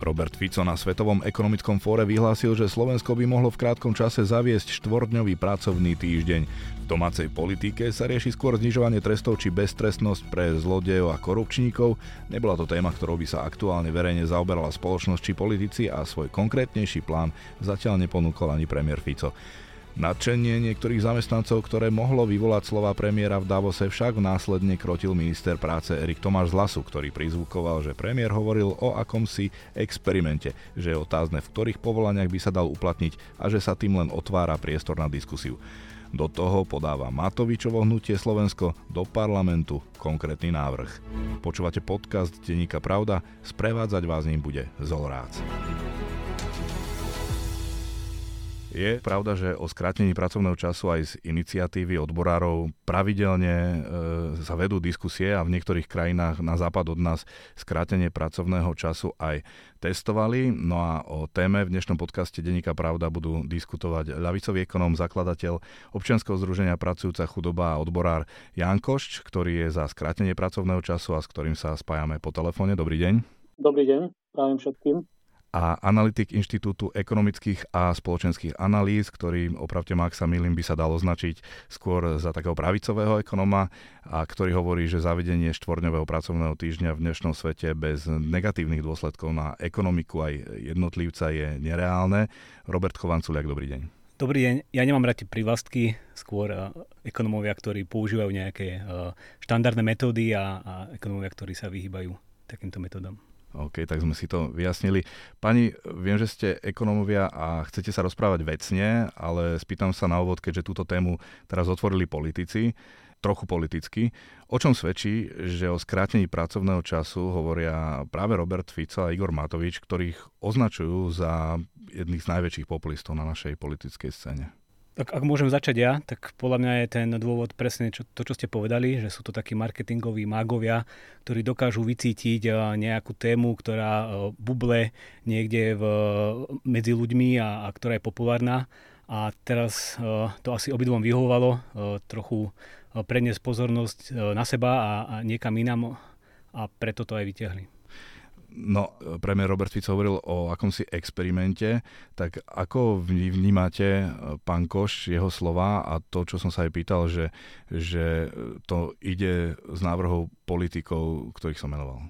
Robert Fico na Svetovom ekonomickom fóre vyhlásil, že Slovensko by mohlo v krátkom čase zaviesť štvordňový pracovný týždeň. V domácej politike sa rieši skôr znižovanie trestov či beztrestnosť pre zlodejov a korupčníkov. Nebola to téma, ktorou by sa aktuálne verejne zaoberala spoločnosť či politici a svoj konkrétnejší plán zatiaľ neponúkol ani premiér Fico. Nadšenie niektorých zamestnancov, ktoré mohlo vyvolať slova premiéra v Davose, však následne krotil minister práce Erik Tomáš z Lasu, ktorý prizvukoval, že premiér hovoril o akomsi experimente, že je otázne, v ktorých povolaniach by sa dal uplatniť a že sa tým len otvára priestor na diskusiu. Do toho podáva Matovičovo hnutie Slovensko do parlamentu konkrétny návrh. Počúvate podcast Deníka Pravda, sprevádzať vás ním bude Zolrác. Je pravda, že o skrátení pracovného času aj z iniciatívy odborárov pravidelne e, sa vedú diskusie a v niektorých krajinách na západ od nás skrátenie pracovného času aj testovali. No a o téme v dnešnom podcaste Deníka Pravda budú diskutovať ľavicový ekonóm, zakladateľ občianskeho združenia Pracujúca chudoba a odborár Jan Košč, ktorý je za skrátenie pracovného času a s ktorým sa spájame po telefóne. Dobrý deň. Dobrý deň, prajem všetkým a analytik Inštitútu ekonomických a spoločenských analýz, ktorý, opravte ma, ak sa milím, by sa dalo označiť skôr za takého pravicového ekonoma a ktorý hovorí, že zavedenie štvorňového pracovného týždňa v dnešnom svete bez negatívnych dôsledkov na ekonomiku aj jednotlivca je nereálne. Robert Chovanculiak, dobrý deň. Dobrý deň. Ja nemám rád privlastky, skôr uh, ekonomovia, ktorí používajú nejaké uh, štandardné metódy a, a ekonomovia, ktorí sa vyhýbajú takýmto metodám. OK, tak sme si to vyjasnili. Pani, viem, že ste ekonomovia a chcete sa rozprávať vecne, ale spýtam sa na úvod, keďže túto tému teraz otvorili politici, trochu politicky. O čom svedčí, že o skrátení pracovného času hovoria práve Robert Fico a Igor Matovič, ktorých označujú za jedných z najväčších populistov na našej politickej scéne? Ak, ak môžem začať ja, tak podľa mňa je ten dôvod presne čo, to, čo ste povedali, že sú to takí marketingoví mágovia, ktorí dokážu vycítiť eh, nejakú tému, ktorá eh, buble niekde v, medzi ľuďmi a, a ktorá je populárna. A teraz eh, to asi obidvom vyhovovalo trochu preniesť pozornosť na seba a, a niekam inám a preto to aj vyťahli. No, premiér Robert Fico hovoril o akomsi experimente, tak ako vnímate, e, pán Koš, jeho slova a to, čo som sa aj pýtal, že, že to ide z návrhov politikov, ktorých som menoval?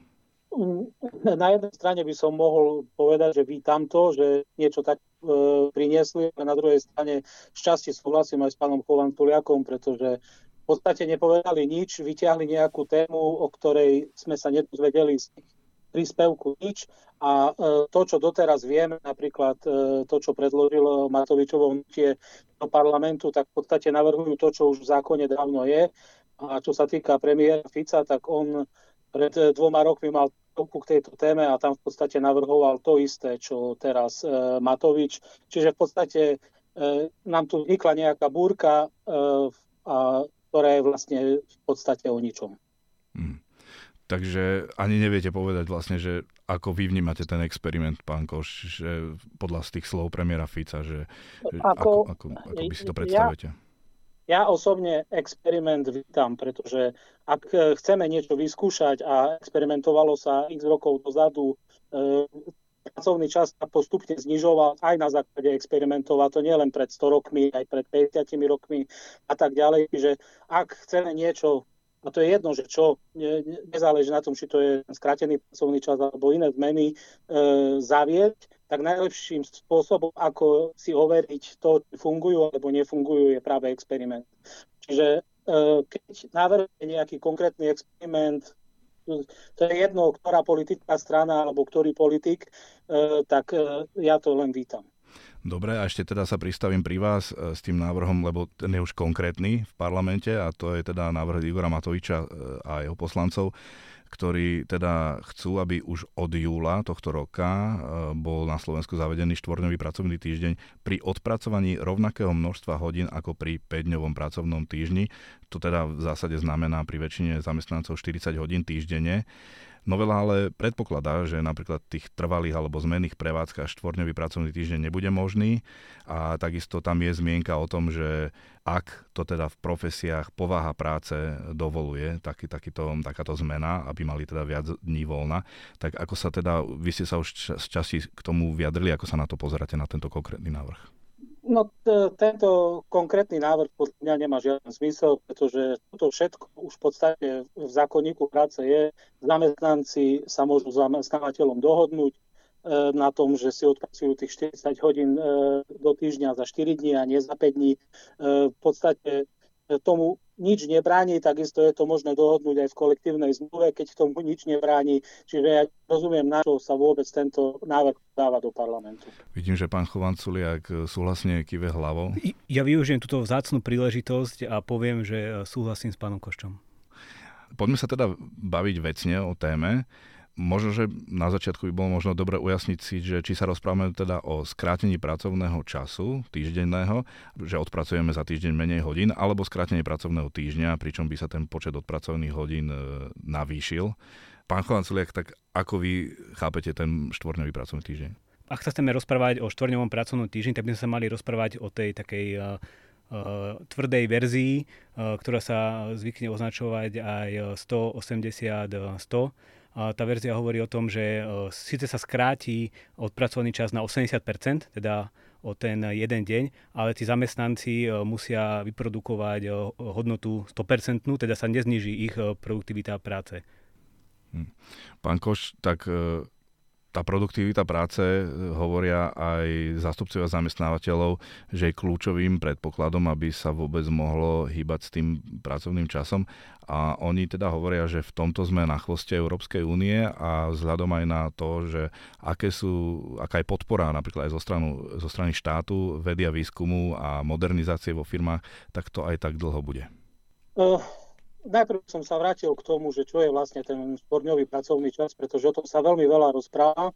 Na jednej strane by som mohol povedať, že vítam to, že niečo tak e, priniesli, a na druhej strane šťastie súhlasím aj s pánom Tuliakom, pretože v podstate nepovedali nič, vyťahli nejakú tému, o ktorej sme sa nedozvedeli z príspevku nič a e, to, čo doteraz vieme, napríklad e, to, čo predložil Matovičovo hnutie do parlamentu, tak v podstate navrhujú to, čo už v zákone dávno je. A čo sa týka premiéra Fica, tak on pred dvoma rokmi mal k tejto téme a tam v podstate navrhoval to isté, čo teraz e, Matovič. Čiže v podstate nám tu vznikla nejaká búrka, ktorá je vlastne v podstate o ničom. Hmm. Takže ani neviete povedať vlastne, že ako vy vnímate ten experiment, pán Koš, že podľa z tých slov premiéra Fica, že, že ako, ako, ako, ako by si to predstavujete? Ja, ja osobne experiment vítam, pretože ak chceme niečo vyskúšať a experimentovalo sa x rokov dozadu, e, pracovný čas sa postupne znižoval aj na základe experimentov, a to nie len pred 100 rokmi, aj pred 50 rokmi a tak ďalej. Čiže ak chceme niečo a to je jedno, že čo, ne, nezáleží na tom, či to je skrátený pracovný čas alebo iné zmeny, e, zavieť, tak najlepším spôsobom, ako si overiť to, či fungujú alebo nefungujú, je práve experiment. Čiže e, keď navrhne nejaký konkrétny experiment, to je jedno, ktorá politická strana alebo ktorý politik, e, tak e, ja to len vítam. Dobre, a ešte teda sa pristavím pri vás e, s tým návrhom, lebo ten je už konkrétny v parlamente a to je teda návrh Igora Matoviča e, a jeho poslancov, ktorí teda chcú, aby už od júla tohto roka e, bol na Slovensku zavedený štvorňový pracovný týždeň pri odpracovaní rovnakého množstva hodín ako pri 5-dňovom pracovnom týždni. To teda v zásade znamená pri väčšine zamestnancov 40 hodín týždenne. Novela ale predpokladá, že napríklad tých trvalých alebo zmenných prevádzkach štvorňový pracovný týždeň nebude možný a takisto tam je zmienka o tom, že ak to teda v profesiách povaha práce dovoluje, taký, takýto, takáto zmena, aby mali teda viac dní voľna, tak ako sa teda, vy ste sa už z časti k tomu vyjadrili, ako sa na to pozeráte, na tento konkrétny návrh? No t- tento konkrétny návrh podľa mňa nemá žiaden zmysel, pretože toto všetko už v podstate v zákonníku práce je. Zamestnanci sa môžu zamestnávateľom dohodnúť e, na tom, že si odpracujú tých 40 hodín e, do týždňa za 4 dní a nie za 5 dní. E, v podstate tomu nič nebráni, takisto je to možné dohodnúť aj v kolektívnej zmluve, keď tomu nič nebráni. Čiže ja rozumiem, na čo sa vôbec tento návrh dáva do parlamentu. Vidím, že pán Chovanculiak súhlasne kive hlavou. Ja využijem túto vzácnú príležitosť a poviem, že súhlasím s pánom Koščom. Poďme sa teda baviť vecne o téme. Možno, že na začiatku by bolo možno dobre ujasniť si, že či sa rozprávame teda o skrátení pracovného času týždenného, že odpracujeme za týždeň menej hodín, alebo skrátenie pracovného týždňa, pričom by sa ten počet odpracovaných hodín e, navýšil. Pán Chovanculiak, tak ako vy chápete ten štvorňový pracovný týždeň? Ak sa chceme rozprávať o štvorňovom pracovnom týždni, tak by sme sa mali rozprávať o tej takej uh, tvrdej verzii, ktorá sa zvykne označovať aj 180-100 tá verzia hovorí o tom, že e, síce sa skráti odpracovaný čas na 80%, teda o ten jeden deň, ale tí zamestnanci e, musia vyprodukovať e, hodnotu 100%, teda sa nezniží ich produktivita práce. Hm. Pán Koš, tak tá produktivita práce e, hovoria aj zástupcovia zamestnávateľov, že je kľúčovým predpokladom, aby sa vôbec mohlo hýbať s tým pracovným časom. A oni teda hovoria, že v tomto sme na chvoste Európskej únie a vzhľadom aj na to, že aké sú, aká je podpora napríklad aj zo, stranu, zo strany štátu, vedia výskumu a modernizácie vo firmách, tak to aj tak dlho bude. Uh najprv som sa vrátil k tomu, že čo je vlastne ten štvorňový pracovný čas, pretože o tom sa veľmi veľa rozpráva.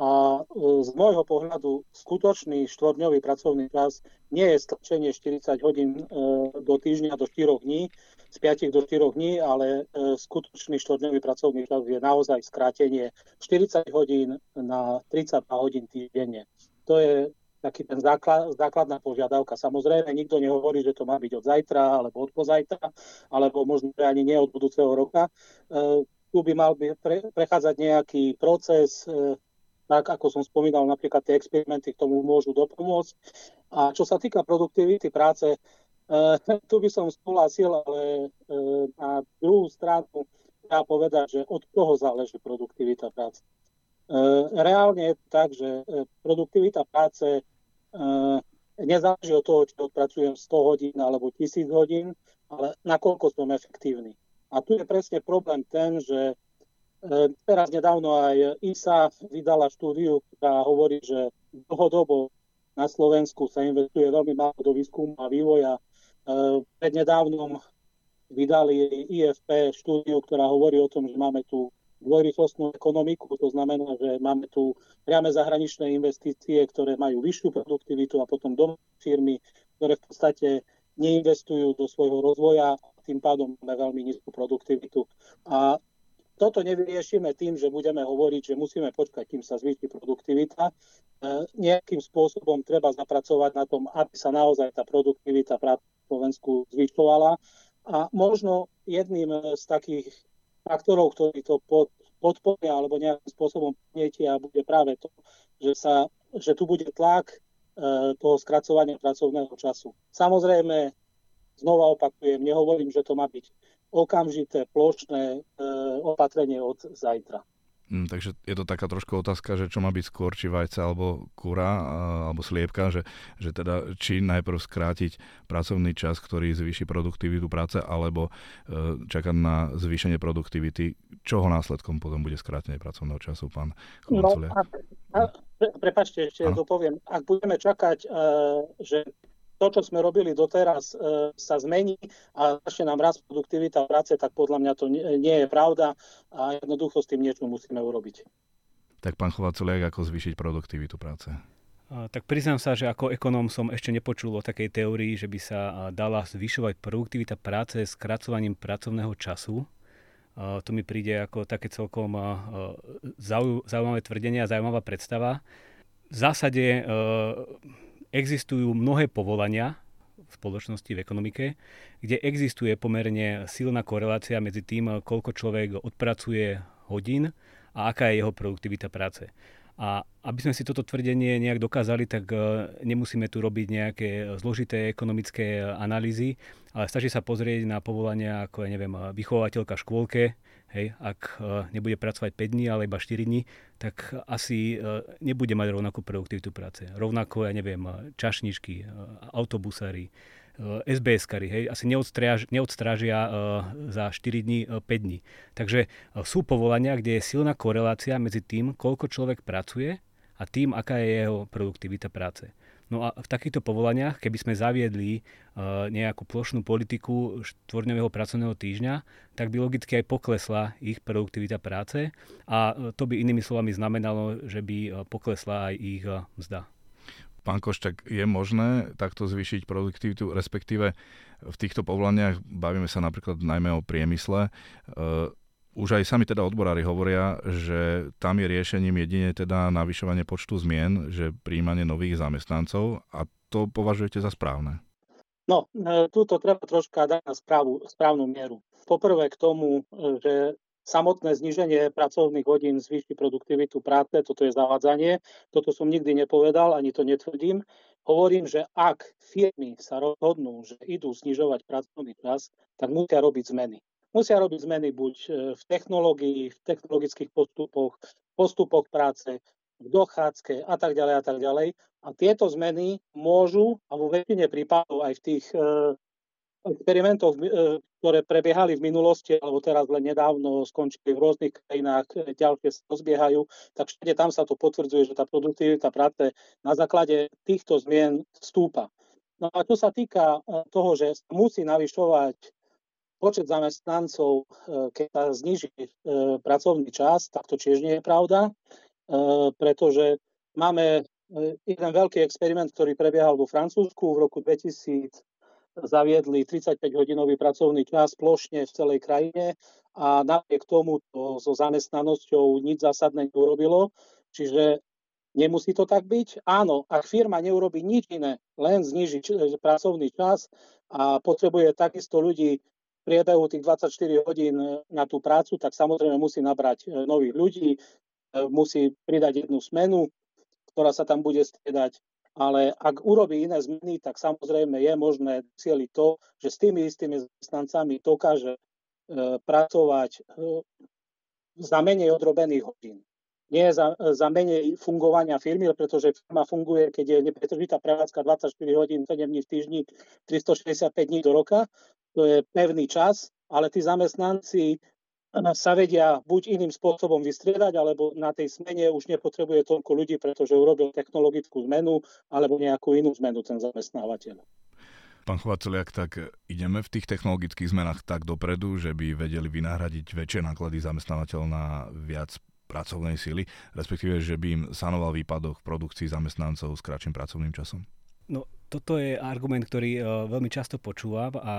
A e, z môjho pohľadu skutočný štvorňový pracovný čas nie je stlačenie 40 hodín e, do týždňa do 4 dní, z 5 do 4 dní, ale e, skutočný štvorňový pracovný čas je naozaj skrátenie 40 hodín na 32 hodín týždenne. To je taký ten základ, základná požiadavka. Samozrejme, nikto nehovorí, že to má byť od zajtra alebo od pozajtra, alebo možno ani nie od budúceho roka. E, tu by mal by pre, prechádzať nejaký proces, e, tak ako som spomínal, napríklad tie experimenty k tomu môžu dopomôcť. A čo sa týka produktivity práce, e, tu by som súhlasil, ale e, na druhú stranu treba povedať, že od koho záleží produktivita práce. E, reálne je tak, že e, produktivita práce nezáleží od toho, či odpracujem 100 hodín alebo 1000 hodín, ale nakoľko som efektívny. A tu je presne problém ten, že teraz nedávno aj ISA vydala štúdiu, ktorá hovorí, že dlhodobo na Slovensku sa investuje veľmi málo do výskumu a vývoja. Prednedávnom vydali IFP štúdiu, ktorá hovorí o tom, že máme tu dvojrychlostnú ekonomiku, to znamená, že máme tu priame zahraničné investície, ktoré majú vyššiu produktivitu a potom dom firmy, ktoré v podstate neinvestujú do svojho rozvoja a tým pádom máme veľmi nízku produktivitu. A toto nevyriešime tým, že budeme hovoriť, že musíme počkať, kým sa zvýši produktivita. E, nejakým spôsobom treba zapracovať na tom, aby sa naozaj tá produktivita v Slovensku zvyšovala. A možno jedným z takých faktorov, ktorí to pod, podporia alebo nejakým spôsobom podnietia, bude práve to, že, sa, že tu bude tlak e, toho skracovania pracovného času. Samozrejme, znova opakujem, nehovorím, že to má byť okamžité, plošné e, opatrenie od zajtra. Mm, takže je to taká trošku otázka, že čo má byť skôr, či vajce alebo kura alebo sliepka, že, že teda či najprv skrátiť pracovný čas, ktorý zvýši produktivitu práce, alebo e, čakať na zvýšenie produktivity, čoho následkom potom bude skrátenie pracovného času, pán No, ak, pre, prepačte, ešte to poviem. Ak budeme čakať, e, že to, čo sme robili doteraz, e, sa zmení a začne nám rast produktivita práce, tak podľa mňa to nie, nie je pravda a jednoducho s tým niečo musíme urobiť. Tak pán Chovacoliak, ako zvýšiť produktivitu práce? Tak priznám sa, že ako ekonóm som ešte nepočul o takej teórii, že by sa dala zvyšovať produktivita práce skracovaním pracovného času. To mi príde ako také celkom zaujímavé tvrdenie a zaujímavá predstava. V zásade existujú mnohé povolania v spoločnosti, v ekonomike, kde existuje pomerne silná korelácia medzi tým, koľko človek odpracuje hodín a aká je jeho produktivita práce. A aby sme si toto tvrdenie nejak dokázali, tak e, nemusíme tu robiť nejaké zložité ekonomické analýzy, ale stačí sa pozrieť na povolania ako, ja neviem, vychovateľka v škôlke, hej, ak e, nebude pracovať 5 dní, ale iba 4 dní, tak asi e, nebude mať rovnakú produktivitu práce. Rovnako, ja neviem, čašničky, autobusári, SBS-kari, hej, asi neodstráž, neodstrážia za 4 dní, uh, 5 dní. Takže sú povolania, kde je silná korelácia medzi tým, koľko človek pracuje a tým, aká je jeho produktivita práce. No a v takýchto povolaniach, keby sme zaviedli uh, nejakú plošnú politiku štvorňového pracovného týždňa, tak by logicky aj poklesla ich produktivita práce a to by inými slovami znamenalo, že by poklesla aj ich mzda. Pán Koščak, je možné takto zvýšiť produktivitu, respektíve v týchto povolaniach, bavíme sa napríklad najmä o priemysle, už aj sami teda odborári hovoria, že tam je riešením jedine teda navyšovanie počtu zmien, že príjmanie nových zamestnancov a to považujete za správne? No, e, túto treba troška dať na správu, správnu mieru. Poprvé k tomu, e, že samotné zníženie pracovných hodín zvýši produktivitu práce, toto je zavádzanie. Toto som nikdy nepovedal, ani to netvrdím. Hovorím, že ak firmy sa rozhodnú, že idú znižovať pracovný čas, tak musia robiť zmeny. Musia robiť zmeny buď e, v technológii, v technologických postupoch, postupoch práce, v dochádzke a tak ďalej a tak ďalej. A tieto zmeny môžu, a vo väčšine prípadov aj v tých e, experimentoch, e, ktoré prebiehali v minulosti, alebo teraz len nedávno skončili v rôznych krajinách, e, ďalšie sa rozbiehajú, tak všade tam sa to potvrdzuje, že tá produktivita práce na základe týchto zmien stúpa. No a čo sa týka e, toho, že musí navyšovať počet zamestnancov, keď sa zniží pracovný čas, tak to tiež nie je pravda, pretože máme jeden veľký experiment, ktorý prebiehal vo Francúzsku v roku 2000 zaviedli 35-hodinový pracovný čas plošne v celej krajine a napriek tomu to so zamestnanosťou nič zásadné neurobilo. Čiže nemusí to tak byť. Áno, ak firma neurobi nič iné, len znižiť e, pracovný čas a potrebuje takisto ľudí priebehu tých 24 hodín e, na tú prácu, tak samozrejme musí nabrať e, nových ľudí, musí pridať jednu smenu, ktorá sa tam bude striedať ale ak urobí iné zmeny, tak samozrejme je možné cieliť to, že s tými istými zamestnancami dokáže e, pracovať e, za menej odrobených hodín. Nie za, za menej fungovania firmy, pretože firma funguje, keď je nepretržitá prevádzka 24 hodín, 7 dní v týždni, 365 dní do roka. To je pevný čas, ale tí zamestnanci sa vedia buď iným spôsobom vystriedať, alebo na tej smene už nepotrebuje toľko ľudí, pretože urobil technologickú zmenu alebo nejakú inú zmenu ten zamestnávateľ. Pán Chovaceliak, tak ideme v tých technologických zmenách tak dopredu, že by vedeli vynahradiť väčšie náklady zamestnávateľ na viac pracovnej síly, respektíve, že by im sanoval výpadok v produkcii zamestnancov s kratším pracovným časom? No, toto je argument, ktorý uh, veľmi často počúvam a, a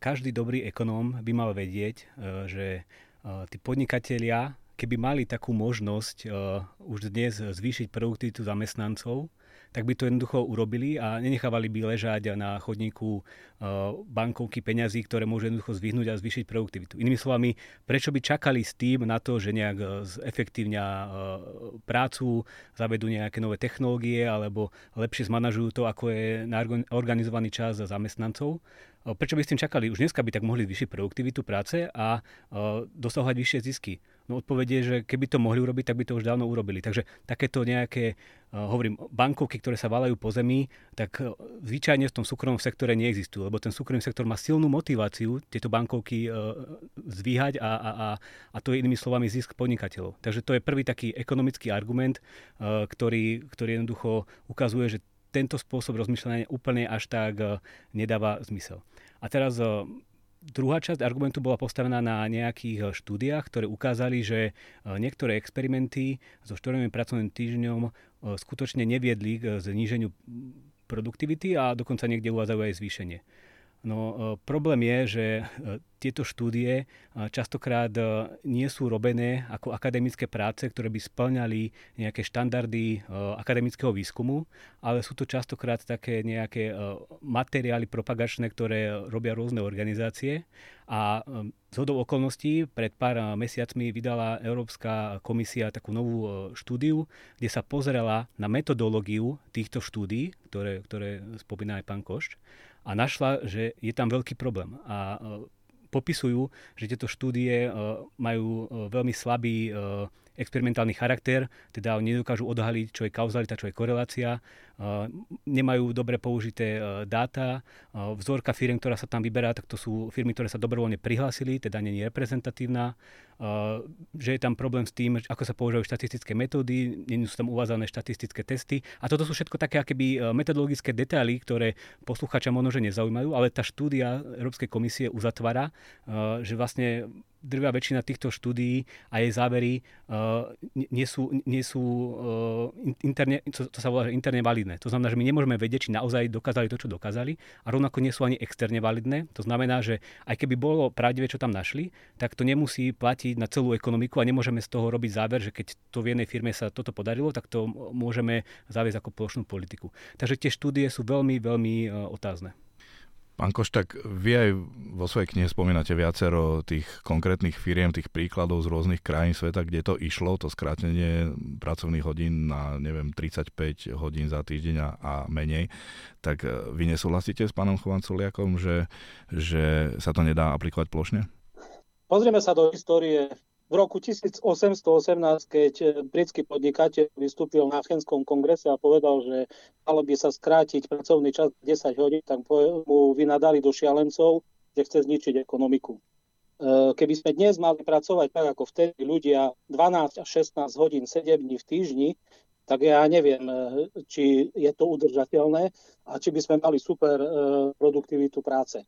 každý dobrý ekonóm by mal vedieť, uh, že uh, tí podnikatelia, keby mali takú možnosť už dnes zvýšiť produktivitu zamestnancov, tak by to jednoducho urobili a nenechávali by ležať na chodníku uh, bankovky peňazí, ktoré môžu jednoducho zvyhnúť a zvýšiť produktivitu. Inými slovami, prečo by čakali s tým na to, že nejak uh, zefektívňa uh, prácu, zavedú nejaké nové technológie alebo lepšie zmanažujú to, ako je organizovaný čas zamestnancov, Prečo by s tým čakali? Už dneska by tak mohli zvýšiť produktivitu práce a dosahovať vyššie zisky. No odpovede je, že keby to mohli urobiť, tak by to už dávno urobili. Takže takéto nejaké, hovorím, bankovky, ktoré sa valajú po zemi, tak zvyčajne v tom súkromnom sektore neexistujú, lebo ten súkromný sektor má silnú motiváciu tieto bankovky zvíhať a, a, a, a to je inými slovami zisk podnikateľov. Takže to je prvý taký ekonomický argument, ktorý, ktorý jednoducho ukazuje, že tento spôsob rozmýšľania úplne až tak uh, nedáva zmysel. A teraz uh, Druhá časť argumentu bola postavená na nejakých eh, štúdiách, ktoré ukázali, že niektoré experimenty so štvorným pracovným týždňom skutočne neviedli k zníženiu produktivity a dokonca niekde uvádzajú aj zvýšenie. No problém je, že tieto štúdie častokrát nie sú robené ako akademické práce, ktoré by splňali nejaké štandardy akademického výskumu, ale sú to častokrát také nejaké materiály propagačné, ktoré robia rôzne organizácie. A z okolností pred pár mesiacmi vydala Európska komisia takú novú štúdiu, kde sa pozerala na metodológiu týchto štúdí, ktoré, ktoré spomína aj pán Košč, a našla, že je tam veľký problém. A popisujú, že tieto štúdie e, majú e, veľmi slabý e, experimentálny charakter, teda nedokážu odhaliť, čo je kauzalita, čo je korelácia, nemajú dobre použité dáta. Vzorka firm, ktorá sa tam vyberá, tak to sú firmy, ktoré sa dobrovoľne prihlásili, teda nie je reprezentatívna. Že je tam problém s tým, ako sa používajú štatistické metódy, nie sú tam uvádzané štatistické testy. A toto sú všetko také akéby metodologické detaily, ktoré poslucháča možno, že nezaujímajú, ale tá štúdia Európskej komisie uzatvára, že vlastne drvá väčšina týchto štúdií a jej závery uh, nie sú, nie sú uh, interne, to, to sa volá, že interne validné. To znamená, že my nemôžeme vedieť, či naozaj dokázali to, čo dokázali a rovnako nie sú ani externe validné. To znamená, že aj keby bolo pravdivé, čo tam našli, tak to nemusí platiť na celú ekonomiku a nemôžeme z toho robiť záver, že keď to v jednej firme sa toto podarilo, tak to môžeme zaviesť ako plošnú politiku. Takže tie štúdie sú veľmi, veľmi uh, otázne. Pán Koštak, vy aj vo svojej knihe spomínate viacero tých konkrétnych firiem, tých príkladov z rôznych krajín sveta, kde to išlo, to skrátenie pracovných hodín na, neviem, 35 hodín za týždeň a menej. Tak e, vy nesúhlasíte s pánom Chovanculiakom, že, že sa to nedá aplikovať plošne? Pozrieme sa do histórie v roku 1818, keď eh, britský podnikateľ vystúpil na Achenskom kongrese a povedal, že malo by sa skrátiť pracovný čas 10 hodín, tak mu vynadali do šialencov, že chce zničiť ekonomiku. Eh, keby sme dnes mali pracovať tak, ako vtedy ľudia 12 až 16 hodín, 7 dní v týždni, tak ja neviem, eh, či je to udržateľné a či by sme mali super produktivitu práce.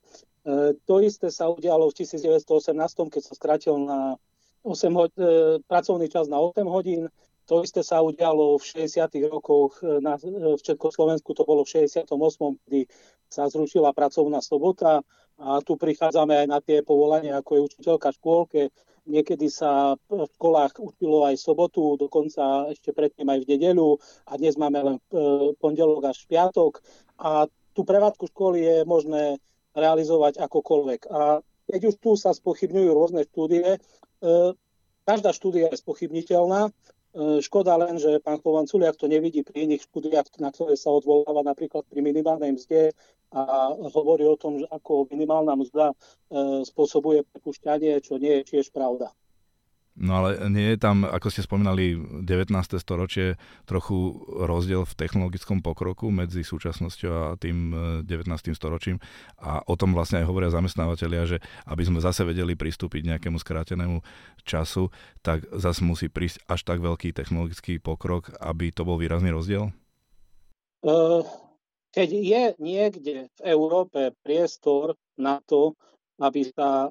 To isté sa udialo v 1918, keď sa skrátil na 8 hod- e, pracovný čas na 8 hodín. To isté sa udialo v 60. rokoch e, na, e, v Československu, to bolo v 68. kedy sa zrušila pracovná sobota a tu prichádzame aj na tie povolania, ako je učiteľka v škôlke. Niekedy sa v školách učilo aj sobotu, dokonca ešte predtým aj v nedeľu a dnes máme len pondelok až piatok a tú prevádzku školy je možné realizovať akokoľvek. A keď už tu sa spochybňujú rôzne štúdie, každá štúdia je spochybniteľná. E, škoda len, že pán Chovan Culiak to nevidí pri iných štúdiách, na ktoré sa odvoláva napríklad pri minimálnej mzde a hovorí o tom, že ako minimálna mzda e, spôsobuje prepušťanie, čo nie je tiež pravda. No ale nie je tam, ako ste spomínali, 19. storočie trochu rozdiel v technologickom pokroku medzi súčasnosťou a tým 19. E, storočím a o tom vlastne aj hovoria zamestnávateľia, že aby sme zase vedeli pristúpiť nejakému skrátenému času, tak zase musí prísť až tak veľký technologický pokrok, aby to bol výrazný rozdiel? E, keď je niekde v Európe priestor na to, aby sa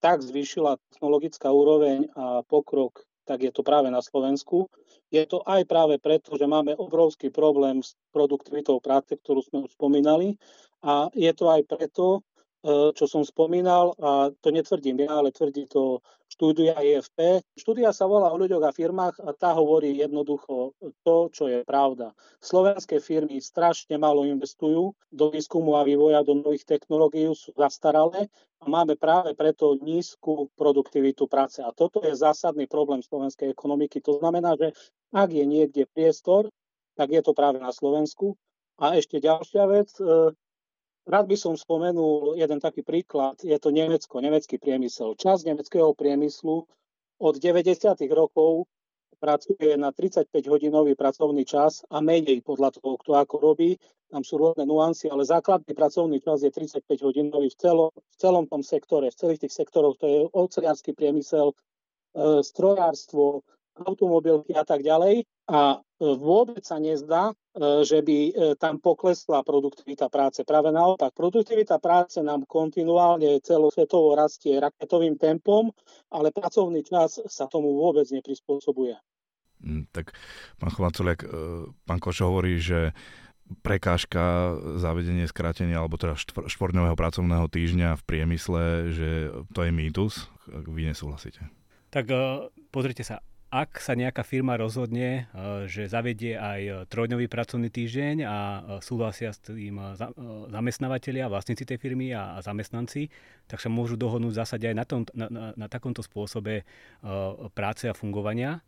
tak zvýšila technologická úroveň a pokrok, tak je to práve na Slovensku. Je to aj práve preto, že máme obrovský problém s produktivitou práce, ktorú sme už spomínali. A je to aj preto, čo som spomínal, a to netvrdím ja, ale tvrdí to štúdia IFP. Štúdia sa volá o ľuďoch a firmách a tá hovorí jednoducho to, čo je pravda. Slovenské firmy strašne málo investujú do výskumu a vývoja, do nových technológií, sú zastaralé a máme práve preto nízku produktivitu práce. A toto je zásadný problém slovenskej ekonomiky. To znamená, že ak je niekde priestor, tak je to práve na Slovensku. A ešte ďalšia vec, e, Rád by som spomenul jeden taký príklad. Je to Nemecko, nemecký priemysel. Časť nemeckého priemyslu od 90. rokov pracuje na 35-hodinový pracovný čas a menej podľa toho, kto ako robí. Tam sú rôzne nuancy, ale základný pracovný čas je 35 hodinový v celom, v celom tom sektore, v celých tých sektoroch. To je oceliarský priemysel, e, strojárstvo, automobilky a tak ďalej. A vôbec sa nezdá, e, že by e, tam poklesla produktivita práce. Práve naopak, produktivita práce nám kontinuálne celosvetovo rastie raketovým tempom, ale pracovný čas sa tomu vôbec neprispôsobuje. Mm, tak pán Chovacoliak, pán Košo hovorí, že prekážka zavedenie skrátenia alebo teda štvorňového pracovného týždňa v priemysle, že to je mýtus? Vy nesúhlasíte? Tak pozrite sa, ak sa nejaká firma rozhodne, eh, že zavedie aj trojdňový pracovný týždeň a eh, súhlasia s tým eh, zamestnávateľia, vlastníci tej firmy a zamestnanci, tak sa môžu dohodnúť v zásade aj na, tom, na, na, na takomto spôsobe práce a fungovania.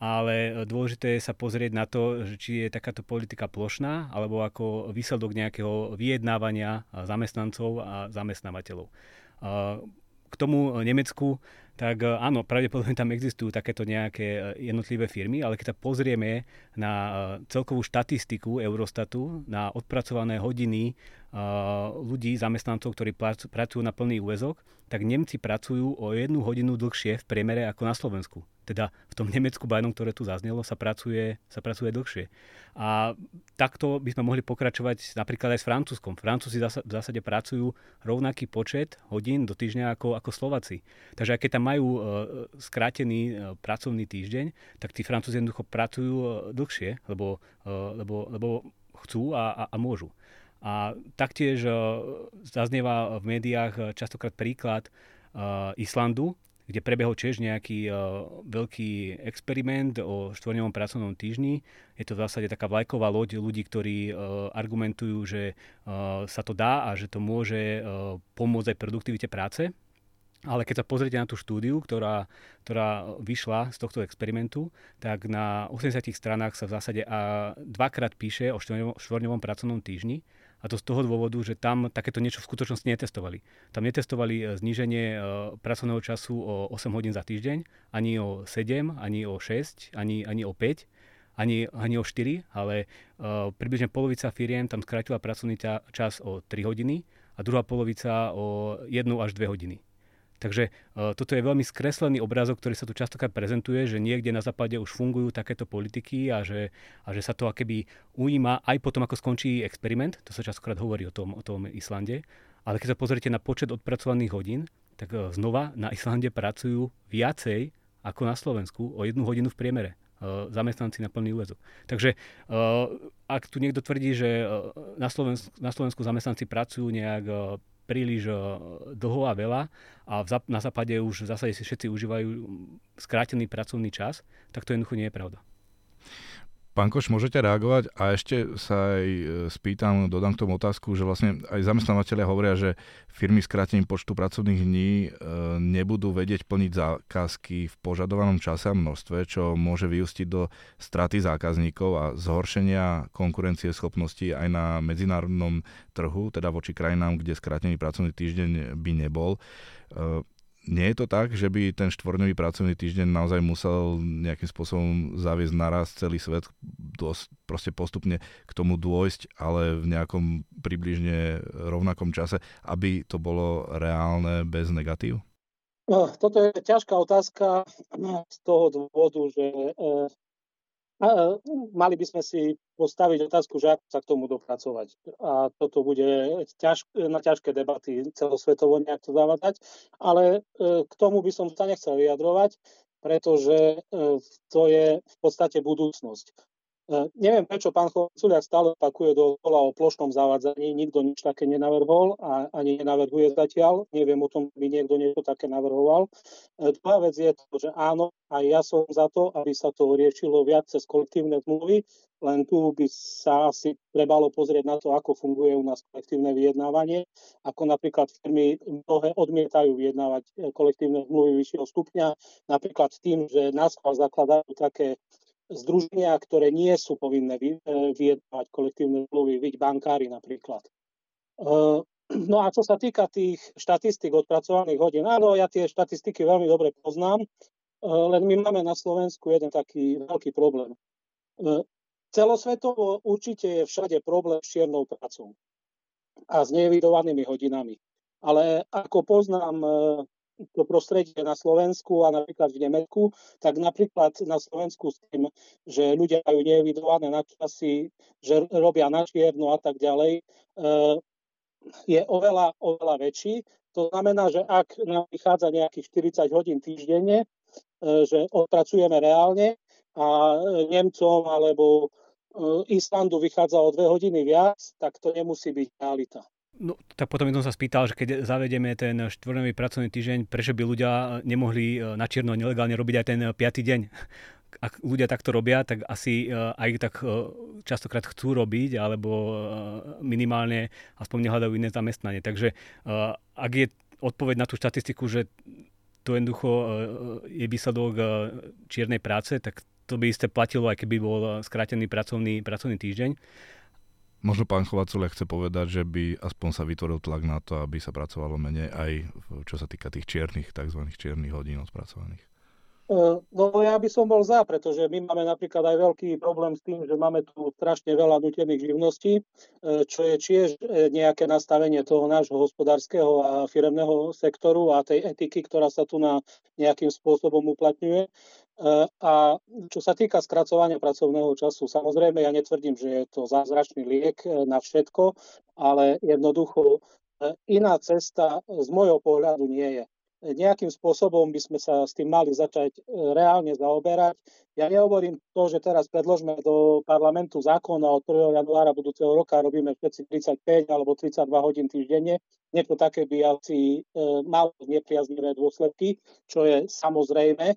Ale dôležité je sa pozrieť na to, či je takáto politika plošná, alebo ako výsledok nejakého vyjednávania zamestnancov a zamestnávateľov. K tomu Nemecku tak e, áno, pravdepodobne tam existujú takéto nejaké e, jednotlivé firmy, ale keď sa pozrieme na e, celkovú štatistiku Eurostatu, na odpracované hodiny ľudí, zamestnancov, ktorí pracujú na plný úvezok, tak Nemci pracujú o jednu hodinu dlhšie v priemere ako na Slovensku teda v tom Nemecku bajnom, ktoré tu zaznelo, sa pracuje, sa pracuje dlhšie. A takto by sme mohli pokračovať napríklad aj s Francúzskom. Francúzi v zásade pracujú rovnaký počet hodín do týždňa ako, ako Slováci. Takže aj keď tam majú uh, skrátený uh, pracovný týždeň, tak tí Francúzi jednoducho pracujú uh, dlhšie, lebo, lebo, lebo chcú a, a, a môžu. A taktiež uh, zaznieva v médiách častokrát príklad uh, Islandu, kde prebehol tiež nejaký veľký experiment o štvorňovom pracovnom týždni. Je to v zásade taká vlajková loď ľudí, ktorí argumentujú, že sa to dá a že to môže pomôcť aj produktivite práce. Ale keď sa pozriete na tú štúdiu, ktorá, ktorá vyšla z tohto experimentu, tak na 80 stranách sa v zásade a dvakrát píše o štvorňovom pracovnom týždni a to z toho dôvodu, že tam takéto niečo v skutočnosti netestovali. Tam netestovali e, zníženie e, pracovného času o 8 hodín za týždeň, ani o 7, ani o 6, ani, ani o 5, ani, ani o 4, ale uh, približne polovica firiem tam skrátila pracovný čas o 3 hodiny a druhá polovica o 1 až 2 hodiny. Takže uh, toto je veľmi skreslený obrázok, ktorý sa tu častokrát prezentuje, že niekde na západe už fungujú takéto politiky a že, a že sa to akéby ujíma aj potom, ako skončí experiment. To sa častokrát hovorí o tom, o tom Islande. Ale keď sa pozriete na počet odpracovaných hodín, tak uh, znova na Islande pracujú viacej ako na Slovensku o jednu hodinu v priemere uh, zamestnanci na plný úvezok. Takže ak tu niekto tvrdí, že na Slovensku, na Slovensku zamestnanci pracujú nejak príliš eh, dlho a veľa a na západe už v zásade si všetci užívajú skrátený pracovný čas, tak to jednoducho nie je pravda. Pán Koš, môžete reagovať a ešte sa aj e, spýtam, dodám k tomu otázku, že vlastne aj zamestnávateľia hovoria, že firmy s krátením počtu pracovných dní e, nebudú vedieť plniť zákazky v požadovanom čase a množstve, čo môže vyústiť do straty zákazníkov a zhoršenia konkurencie schopnosti aj na medzinárodnom trhu, teda voči krajinám, kde skrátený pracovný týždeň by nebol. Nie je to tak, že by ten štvorňový pracovný týždeň naozaj musel nejakým spôsobom zaviesť naraz celý svet, dosť, proste postupne k tomu dôjsť, ale v nejakom približne rovnakom čase, aby to bolo reálne bez negatív? No, toto je ťažká otázka z toho dôvodu, že eh, Mali by sme si postaviť otázku, že ako sa k tomu dopracovať. A toto bude ťaž, na ťažké debaty celosvetovo nejak to dávať. Ale e, k tomu by som sa nechcel vyjadrovať, pretože e, to je v podstate budúcnosť. E, neviem, prečo pán Culiak stále opakuje dokola o plošnom zavádzaní. Nikto nič také nenavrhol a ani nenavrhuje zatiaľ. Neviem o tom, by niekto niečo také navrhoval. E, druhá vec je to, že áno, aj ja som za to, aby sa to riešilo viac cez kolektívne zmluvy, len tu by sa asi trebalo pozrieť na to, ako funguje u nás kolektívne vyjednávanie, ako napríklad firmy mnohé odmietajú vyjednávať e, kolektívne zmluvy vyššieho stupňa, napríklad tým, že nás zakladajú také združenia, ktoré nie sú povinné e, vyjednávať kolektívne zmluvy, byť bankári napríklad. E, no a čo sa týka tých štatistik odpracovaných hodín, áno, ja tie štatistiky veľmi dobre poznám, e, len my máme na Slovensku jeden taký veľký problém. Celosvetovo určite je všade problém s čiernou prácou a s nevidovanými hodinami. Ale ako poznám to prostredie na Slovensku a napríklad v Nemecku, tak napríklad na Slovensku s tým, že ľudia majú neevidované časy, že robia na čierno a tak ďalej, eh, je oveľa, oveľa väčší. To znamená, že ak nám vychádza nejakých 40 hodín týždenne, eh, že odpracujeme reálne a Nemcom alebo Islandu vychádza o dve hodiny viac, tak to nemusí byť realita. No, tak potom som sa spýtal, že keď zavedieme ten štvornový pracovný týždeň, prečo by ľudia nemohli na čierno nelegálne robiť aj ten piatý deň? Ak ľudia takto robia, tak asi aj tak častokrát chcú robiť, alebo minimálne aspoň nehľadajú iné zamestnanie. Takže ak je odpoveď na tú štatistiku, že to jednoducho e, je výsledok e, čiernej práce, tak to by isté platilo, aj keby bol skrátený pracovný, pracovný týždeň. Možno pán Chovacule chce povedať, že by aspoň sa vytvoril tlak na to, aby sa pracovalo menej aj čo sa týka tých čiernych, tzv. čiernych hodín odpracovaných. No ja by som bol za, pretože my máme napríklad aj veľký problém s tým, že máme tu strašne veľa nutených živností, e, čo je tiež e, nejaké nastavenie toho nášho hospodárskeho a firemného sektoru a tej etiky, ktorá sa tu na nejakým spôsobom uplatňuje. A čo sa týka skracovania pracovného času, samozrejme ja netvrdím, že je to zázračný liek na všetko, ale jednoducho iná cesta z môjho pohľadu nie je nejakým spôsobom by sme sa s tým mali začať e, reálne zaoberať. Ja nehovorím to, že teraz predložme do parlamentu zákon a od 1. januára budúceho roka robíme všetci 35 alebo 32 hodín týždenne. Niečo také by asi e, malo nepriaznivé dôsledky, čo je samozrejme, e,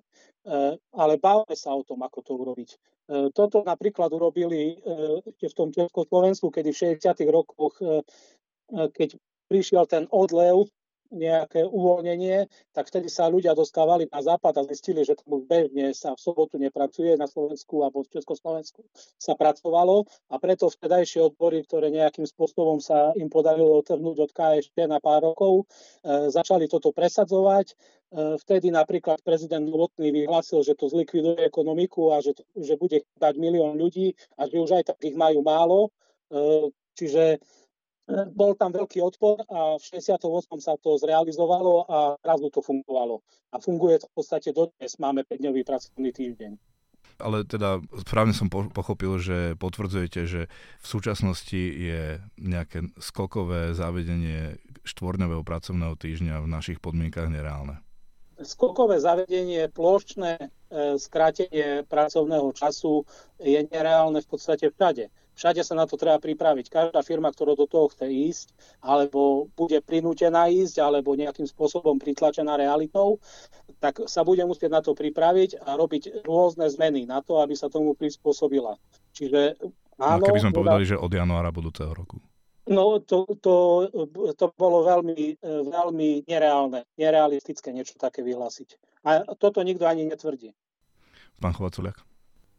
ale bavme sa o tom, ako to urobiť. Toto napríklad urobili ešte v tom Československu, kedy v 60. rokoch, keď prišiel ten odlev nejaké uvoľnenie, tak vtedy sa ľudia dostávali na západ a zistili, že tam už bežne sa v sobotu nepracuje na Slovensku alebo v Československu sa pracovalo a preto vtedajšie odbory, ktoré nejakým spôsobom sa im podarilo otrhnúť od KSČ na pár rokov, e, začali toto presadzovať. E, vtedy napríklad prezident Novotný vyhlásil, že to zlikviduje ekonomiku a že, že bude dať milión ľudí a že už aj tak ich majú málo. E, čiže bol tam veľký odpor a v 68. sa to zrealizovalo a zrazu to fungovalo. A funguje to v podstate dodnes. Máme 5-dňový pracovný týždeň. Ale teda správne som pochopil, že potvrdzujete, že v súčasnosti je nejaké skokové zavedenie štvorňového pracovného týždňa v našich podmienkach nereálne. Skokové zavedenie, plošné e, skrátenie pracovného času je nereálne v podstate všade Všade sa na to treba pripraviť. Každá firma, ktorá do toho chce ísť, alebo bude prinútená ísť, alebo nejakým spôsobom pritlačená realitou, tak sa bude musieť na to pripraviť a robiť rôzne zmeny na to, aby sa tomu prispôsobila. Čiže áno... No, keby sme povedali, že od januára budúceho roku. No to, to, to bolo veľmi, veľmi nereálne, nerealistické niečo také vyhlásiť. A toto nikto ani netvrdí. Pán Chovaculiak.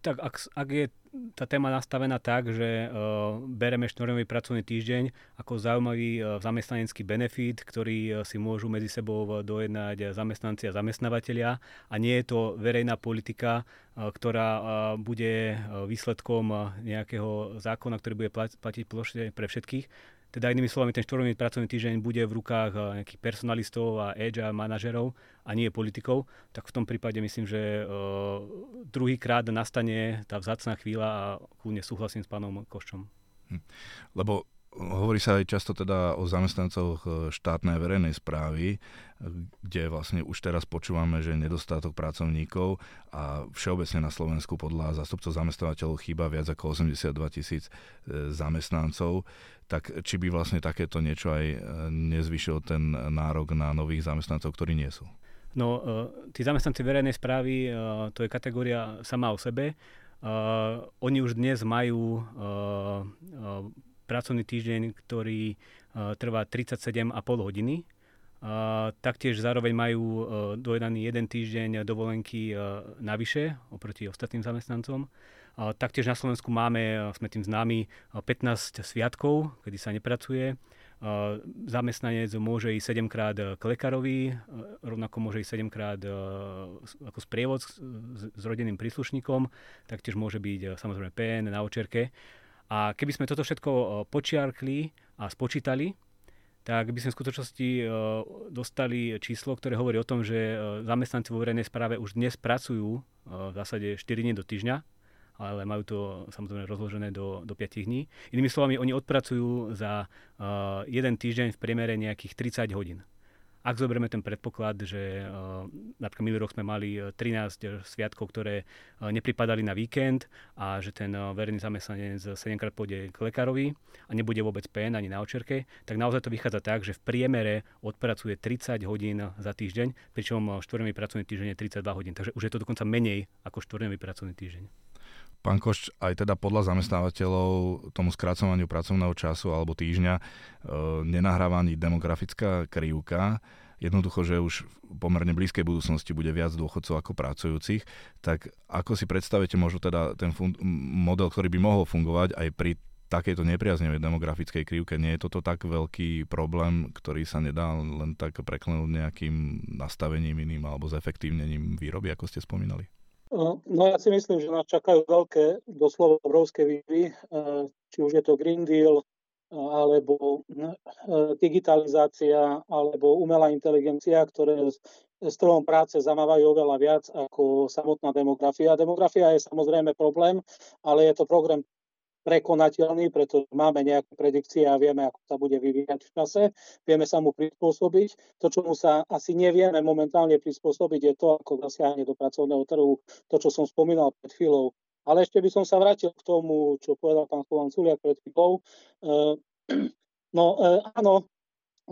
Tak ak, ak je tá téma nastavená tak, že uh, bereme štvornový pracovný týždeň ako zaujímavý uh, zamestnanecký benefit, ktorý uh, si môžu medzi sebou dojednať zamestnanci a zamestnávateľia a nie je to verejná politika, uh, ktorá uh, bude uh, výsledkom uh, nejakého zákona, ktorý bude platiť plošne pre všetkých, teda inými slovami, ten štvornový pracovný týždeň bude v rukách eh, nejakých personalistov a edge a manažerov a nie politikov, tak v tom prípade myslím, že uh, druhýkrát nastane tá vzácná chvíľa a kľudne súhlasím s pánom Koščom. Hm. Lebo Hovorí sa aj často teda o zamestnancoch e, štátnej verejnej správy, kde vlastne už teraz počúvame, že nedostatok pracovníkov a všeobecne na Slovensku podľa zástupcov zamestnávateľov chýba viac ako 82 tisíc e, zamestnancov, tak či by vlastne takéto niečo aj e, nezvyšil ten nárok na nových zamestnancov, ktorí nie sú? No, tí zamestnanci verejnej správy, to je kategória sama o sebe. Oni už dnes majú pracovný týždeň, ktorý uh, trvá 37,5 hodiny. Uh, taktiež zároveň majú uh, dojedaný jeden týždeň dovolenky uh, navyše oproti ostatným zamestnancom. Uh, taktiež na Slovensku máme, uh, sme tým známi, uh, 15 sviatkov, kedy sa nepracuje. Uh, zamestnanec môže ísť 7 krát k lekárovi, uh, rovnako môže ísť 7 krát uh, ako sprievod s, s rodinným príslušníkom, taktiež môže byť samozrejme PN na očerke. A keby sme toto všetko počiarkli a spočítali, tak by sme v skutočnosti dostali číslo, ktoré hovorí o tom, že zamestnanci vo verejnej správe už dnes pracujú v zásade 4 dní do týždňa, ale majú to samozrejme rozložené do, do 5 dní. Inými slovami, oni odpracujú za jeden týždeň v priemere nejakých 30 hodín. Ak zoberieme ten predpoklad, že napríklad minulý rok sme mali 13 sviatkov, ktoré nepripadali na víkend a že ten verejný zamestnanec 7 krát pôjde k lekárovi a nebude vôbec PN ani na očerke, tak naozaj to vychádza tak, že v priemere odpracuje 30 hodín za týždeň, pričom štvorný pracovný týždeň je 32 hodín. Takže už je to dokonca menej ako štvorný pracovný týždeň. Pán Koš, aj teda podľa zamestnávateľov tomu skracovaniu pracovného času alebo týždňa e, nenahráva ani demografická krivka. Jednoducho, že už v pomerne blízkej budúcnosti bude viac dôchodcov ako pracujúcich. Tak ako si predstavíte možno teda ten fun- model, ktorý by mohol fungovať aj pri takejto nepriaznevej demografickej krivke? Nie je toto tak veľký problém, ktorý sa nedá len tak preklenúť nejakým nastavením iným alebo zefektívnením výroby, ako ste spomínali? No, no ja si myslím, že nás čakajú veľké, doslova obrovské výzvy, či už je to Green Deal, alebo digitalizácia, alebo umelá inteligencia, ktoré s trhom práce zamávajú oveľa viac ako samotná demografia. Demografia je samozrejme problém, ale je to problém, prekonateľný, pretože máme nejaké predikcie a vieme, ako sa bude vyvíjať v čase. Vieme sa mu prispôsobiť. To, čo mu sa asi nevieme momentálne prispôsobiť, je to, ako zasiahne do pracovného trhu, to, čo som spomínal pred chvíľou. Ale ešte by som sa vrátil k tomu, čo povedal pán Slovan Culiak pred chvíľou. Eh, no eh, áno,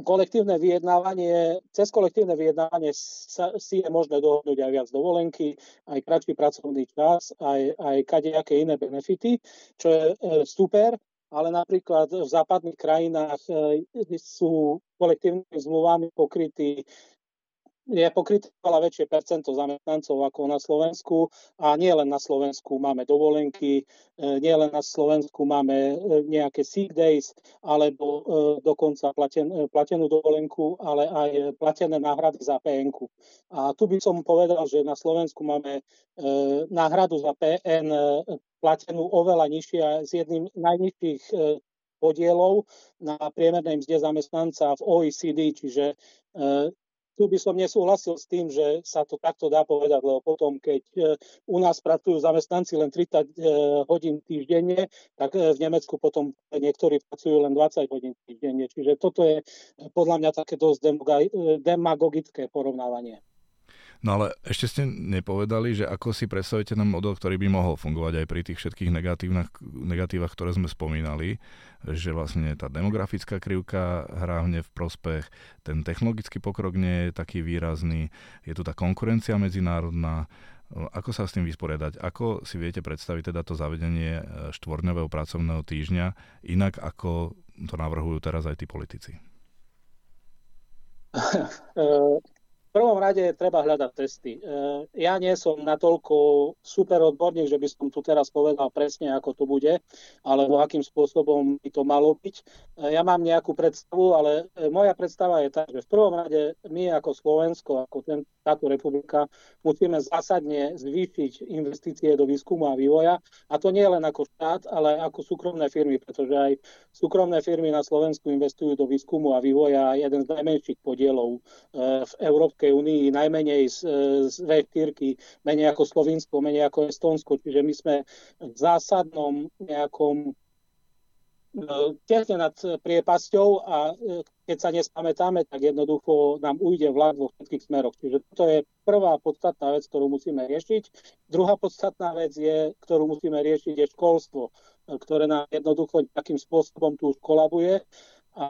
kolektívne vyjednávanie, cez kolektívne vyjednávanie sa, si je možné dohodnúť aj viac dovolenky, aj kratší pracovný čas, aj, aj kadejaké iné benefity, čo je e, super, ale napríklad v západných krajinách e, sú kolektívnymi zmluvami pokrytí je pokryté veľa väčšie percento zamestnancov ako na Slovensku a nie len na Slovensku máme dovolenky, e, nie len na Slovensku máme e, nejaké sick days alebo e, dokonca platen, platenú dovolenku, ale aj platené náhrady za PN. A tu by som povedal, že na Slovensku máme náhradu za PN platenú oveľa nižšia z jedným najnižších podielov na priemernej mzde zamestnanca v OECD, čiže tu by som nesúhlasil s tým, že sa to takto dá povedať, lebo potom, keď e, u nás pracujú zamestnanci len 30 e, hodín týždenne, tak e, v Nemecku potom niektorí pracujú len 20 hodín týždenne. Čiže toto je podľa mňa také dosť demagogické porovnávanie. No ale ešte ste nepovedali, že ako si predstavíte ten model, ktorý by mohol fungovať aj pri tých všetkých negatívach, ktoré sme spomínali, že vlastne tá demografická krivka hrá hnev v prospech, ten technologický pokrok nie je taký výrazný, je tu tá konkurencia medzinárodná, ako sa s tým vysporiadať? Ako si viete predstaviť teda to zavedenie e, štvorňového pracovného týždňa inak, ako to navrhujú teraz aj tí politici? Prvom rade treba hľadať testy. E, ja nie som natoľko super odborník, že by som tu teraz povedal presne, ako to bude, alebo akým spôsobom by to malo byť. E, ja mám nejakú predstavu, ale e, moja predstava je tá, že v prvom rade my ako Slovensko, ako ten, táto republika, musíme zásadne zvýšiť investície do výskumu a vývoja. A to nie len ako štát, ale ako súkromné firmy, pretože aj súkromné firmy na Slovensku investujú do výskumu a vývoja jeden z najmenších podielov v Európskej Európskej únii, najmenej z, z V4, menej ako Slovinsko, menej ako Estonsko, čiže my sme v zásadnom nejakom e, tesne nad priepasťou a e, keď sa nespamätáme, tak jednoducho nám ujde vlak vo všetkých smeroch. Čiže to je prvá podstatná vec, ktorú musíme riešiť. Druhá podstatná vec, je, ktorú musíme riešiť, je školstvo, e, ktoré nám jednoducho takým spôsobom tu už kolabuje a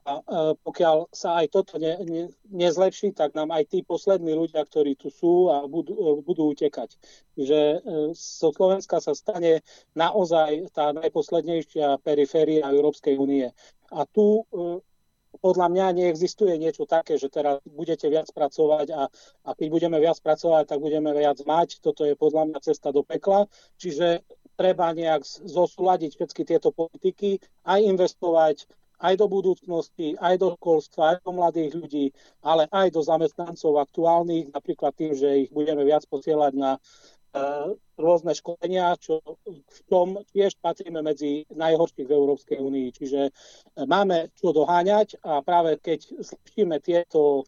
pokiaľ sa aj toto ne, ne, nezlepší, tak nám aj tí poslední ľudia, ktorí tu sú a budú, e, budú utekať. Že e, zo Slovenska sa stane naozaj tá najposlednejšia periféria Európskej únie. A tu e, podľa mňa neexistuje niečo také, že teraz budete viac pracovať a, a keď budeme viac pracovať, tak budeme viac mať. Toto je podľa mňa cesta do pekla. Čiže treba nejak zosúľadiť všetky tieto politiky, aj investovať aj do budúcnosti, aj do školstva, aj do mladých ľudí, ale aj do zamestnancov aktuálnych, napríklad tým, že ich budeme viac posielať na uh, rôzne školenia, čo v tom tiež patríme medzi najhorších v Európskej únii. Čiže e, máme čo doháňať a práve keď slyšíme tieto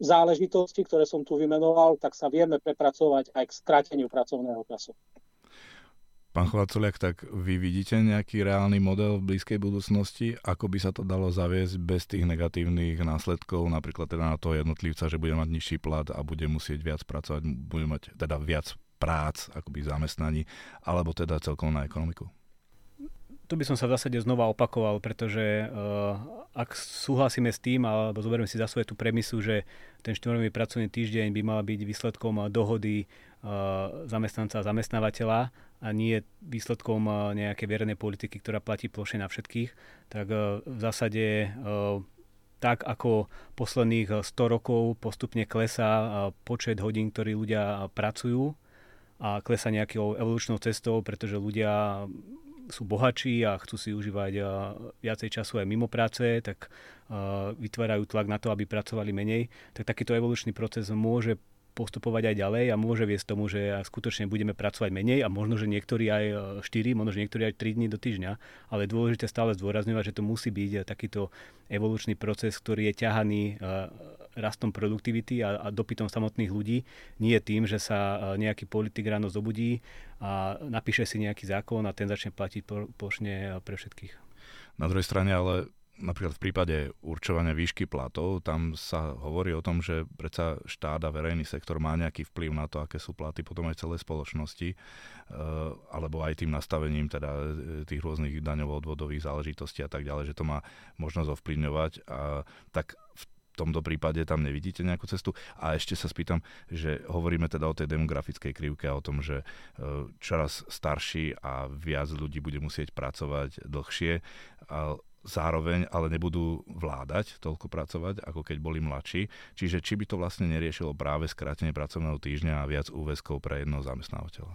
záležitosti, ktoré som tu vymenoval, tak sa vieme prepracovať aj k skráteniu pracovného času. Pán Chovacoliak, tak vy vidíte nejaký reálny model v blízkej budúcnosti, ako by sa to dalo zaviesť bez tých negatívnych následkov, napríklad teda na toho jednotlivca, že bude mať nižší plat a bude musieť viac pracovať, bude mať teda viac prác, akoby zamestnaní, alebo teda celkom na ekonomiku? tu by som sa v zásade znova opakoval, pretože uh, ak súhlasíme s tým, alebo zoberieme si za svoje tú premisu, že ten štvornový pracovný týždeň by mal byť výsledkom dohody zamestnanca a zamestnávateľa a nie výsledkom uh, nejakej verejnej politiky, ktorá platí plošne na všetkých, tak uh, v zásade tak ako posledných 100 rokov postupne klesá počet hodín, ktorí ľudia pracujú a klesá nejakou evolučnou cestou, pretože ľudia sú bohatší a chcú si užívať viacej času aj mimo práce, tak vytvárajú tlak na to, aby pracovali menej, tak takýto evolučný proces môže postupovať aj ďalej a môže viesť tomu, že skutočne budeme pracovať menej a možno, že niektorí aj 4, možno, že niektorí aj 3 dní do týždňa, ale dôležité stále zdôrazňovať, že to musí byť takýto evolučný proces, ktorý je ťahaný rastom produktivity a, a dopytom samotných ľudí, nie tým, že sa nejaký politik ráno zobudí a napíše si nejaký zákon a ten začne platiť plošne pre všetkých. Na druhej strane ale napríklad v prípade určovania výšky platov, tam sa hovorí o tom, že predsa štát a verejný sektor má nejaký vplyv na to, aké sú platy potom aj celej spoločnosti, eh, alebo aj tým nastavením teda eh, tých rôznych daňovo-odvodových záležitostí a tak ďalej, že to má možnosť ovplyvňovať. A tak v tomto prípade tam nevidíte nejakú cestu. A ešte sa spýtam, že hovoríme teda o tej demografickej krivke a o tom, že eh, čoraz starší a viac ľudí bude musieť pracovať dlhšie. A zároveň ale nebudú vládať, toľko pracovať, ako keď boli mladší. Čiže či by to vlastne neriešilo práve skrátenie pracovného týždňa a viac úväzkov pre jedného zamestnávateľa?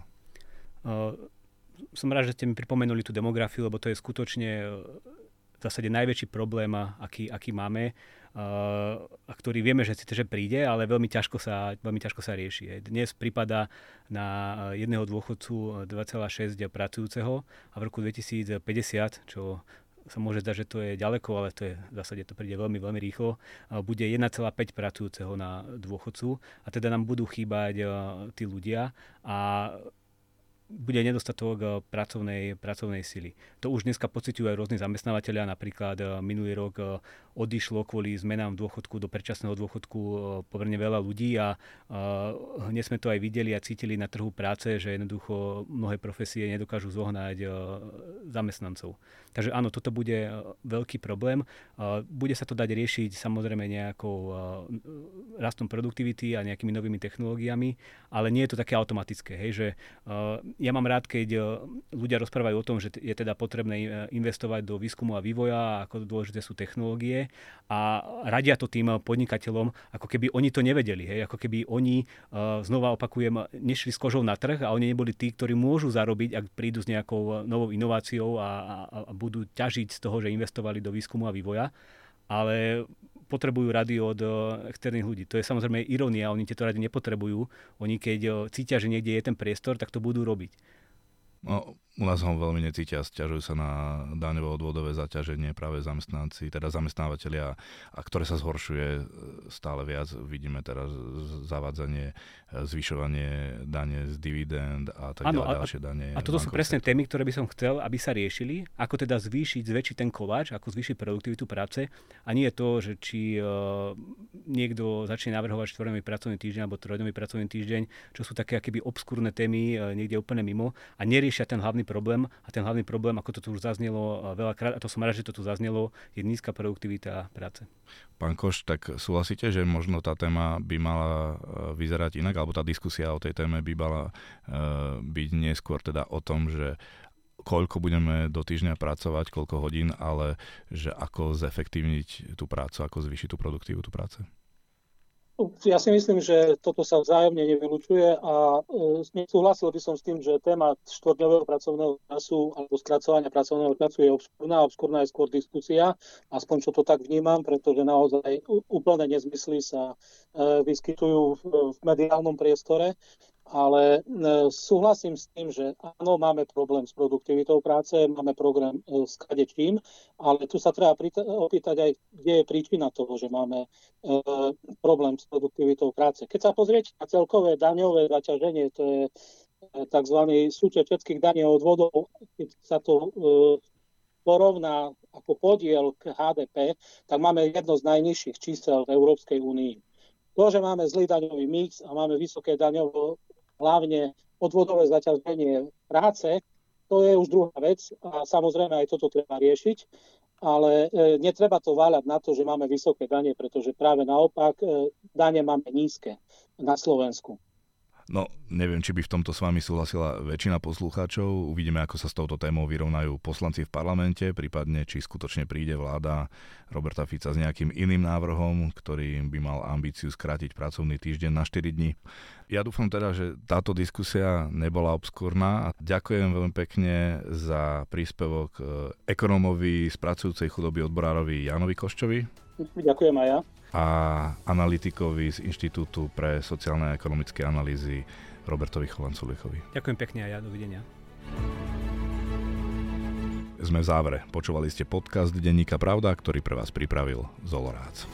Som rád, že ste mi pripomenuli tú demografiu, lebo to je skutočne e, v zásade najväčší problém, aký, aký máme uh, a ktorý vieme, že síce že príde, ale veľmi ťažko sa, veľmi ťažko sa rieši. Dnes prípada na jedného dôchodcu 2,6 pracujúceho a v roku 2050, čo sa môže zdať, že to je ďaleko, ale to je v zásade to príde veľmi, veľmi rýchlo, bude 1,5 pracujúceho na dôchodcu a teda nám budú chýbať tí ľudia. A bude nedostatok eh, pracovnej, pracovnej sily. To už dneska pociťujú aj rôzni zamestnávateľia. Napríklad eh, minulý rok eh, odišlo kvôli zmenám v dôchodku do predčasného dôchodku pomerne veľa ľudí a hneď sme to aj videli a cítili na trhu práce, že jednoducho mnohé profesie nedokážu zohnať zamestnancov. Takže áno, toto bude veľký problém. Bude sa to dať riešiť samozrejme nejakou rastom produktivity a nejakými novými technológiami, ale nie je to také automatické, hej, že ja mám rád, keď e, ľudia rozprávajú o tom, že je teda potrebné e, investovať do výskumu a vývoja, ako dôležité sú technológie a radia to tým podnikateľom, ako keby oni to nevedeli, hej, ako keby oni, e, znova opakujem, nešli s kožou na trh a oni neboli tí, ktorí môžu zarobiť, ak prídu s nejakou novou inováciou a, a, a budú ťažiť z toho, že investovali do výskumu a vývoja. Ale potrebujú rady od externých ľudí. To je samozrejme irónia, oni tieto rady nepotrebujú. Oni keď cítia, že niekde je ten priestor, tak to budú robiť. No, u nás ho veľmi necítia, stiažujú sa na daňové odvodové zaťaženie práve zamestnanci, teda zamestnávateľia, a ktoré sa zhoršuje e, stále viac. Vidíme teraz zavádzanie, e, zvyšovanie dane z dividend a tak ano, ďalej, ďalšie dane. A toto sú presne témy, ktoré by som chcel, aby sa riešili, ako teda zvýšiť, zväčšiť ten koláč, ako zvýšiť produktivitu práce a nie to, že či uh, niekto začne navrhovať štvornový pracovný týždeň alebo trojdňový pracovný týždeň, čo sú také akéby obskúrne témy uh, niekde úplne mimo a neriešia ten hlavný problém a ten hlavný problém, ako to tu už zaznelo veľakrát, a to som rád, že to tu zaznelo, je nízka produktivita práce. Pán Koš, tak súhlasíte, že možno tá téma by mala e, vyzerať inak, alebo tá diskusia o tej téme by mala e, byť neskôr teda o tom, že koľko budeme do týždňa pracovať, koľko hodín, ale že ako zefektívniť tú prácu, ako zvýšiť tú produktivitu práce? Ja si myslím, že toto sa vzájomne nevylučuje a e, súhlasil by som s tým, že téma štvrťdňového pracovného času alebo skracovania pracovného času je obskúrna, obskúrna je skôr diskusia, aspoň čo to tak vnímam, pretože naozaj úplné nezmysly sa e, vyskytujú v mediálnom priestore ale e, súhlasím s tým, že áno, máme problém s produktivitou práce, máme problém e, s kadečím, ale tu sa treba opýtať aj, kde je príčina toho, že máme e, problém s produktivitou práce. Keď sa pozriete na celkové daňové zaťaženie, to je tzv. súčet všetkých daní od vodov, keď sa to porovná ako podiel k HDP, tak máme jedno z najnižších čísel v Európskej únii. To, že máme zlý daňový mix a máme vysoké daňovo, hlavne odvodové zaťaženie práce, to je už druhá vec a samozrejme aj toto treba riešiť, ale e, netreba to váľať na to, že máme vysoké dane, pretože práve naopak e, dane máme nízke na Slovensku. No, neviem, či by v tomto s vami súhlasila väčšina poslucháčov. Uvidíme, ako sa s touto témou vyrovnajú poslanci v parlamente, prípadne či skutočne príde vláda Roberta Fica s nejakým iným návrhom, ktorý by mal ambíciu skrátiť pracovný týždeň na 4 dní. Ja dúfam teda, že táto diskusia nebola obskúrna. Ďakujem veľmi pekne za príspevok e, ekonómovi z pracujúcej chudoby odborárovi Janovi Koščovi. Ďakujem aj ja a analytikovi z Inštitútu pre sociálne a ekonomické analýzy Robertovi Chovanculikovi. Ďakujem pekne a ja dovidenia. Sme v závere. Počúvali ste podcast Denníka Pravda, ktorý pre vás pripravil Zolorác.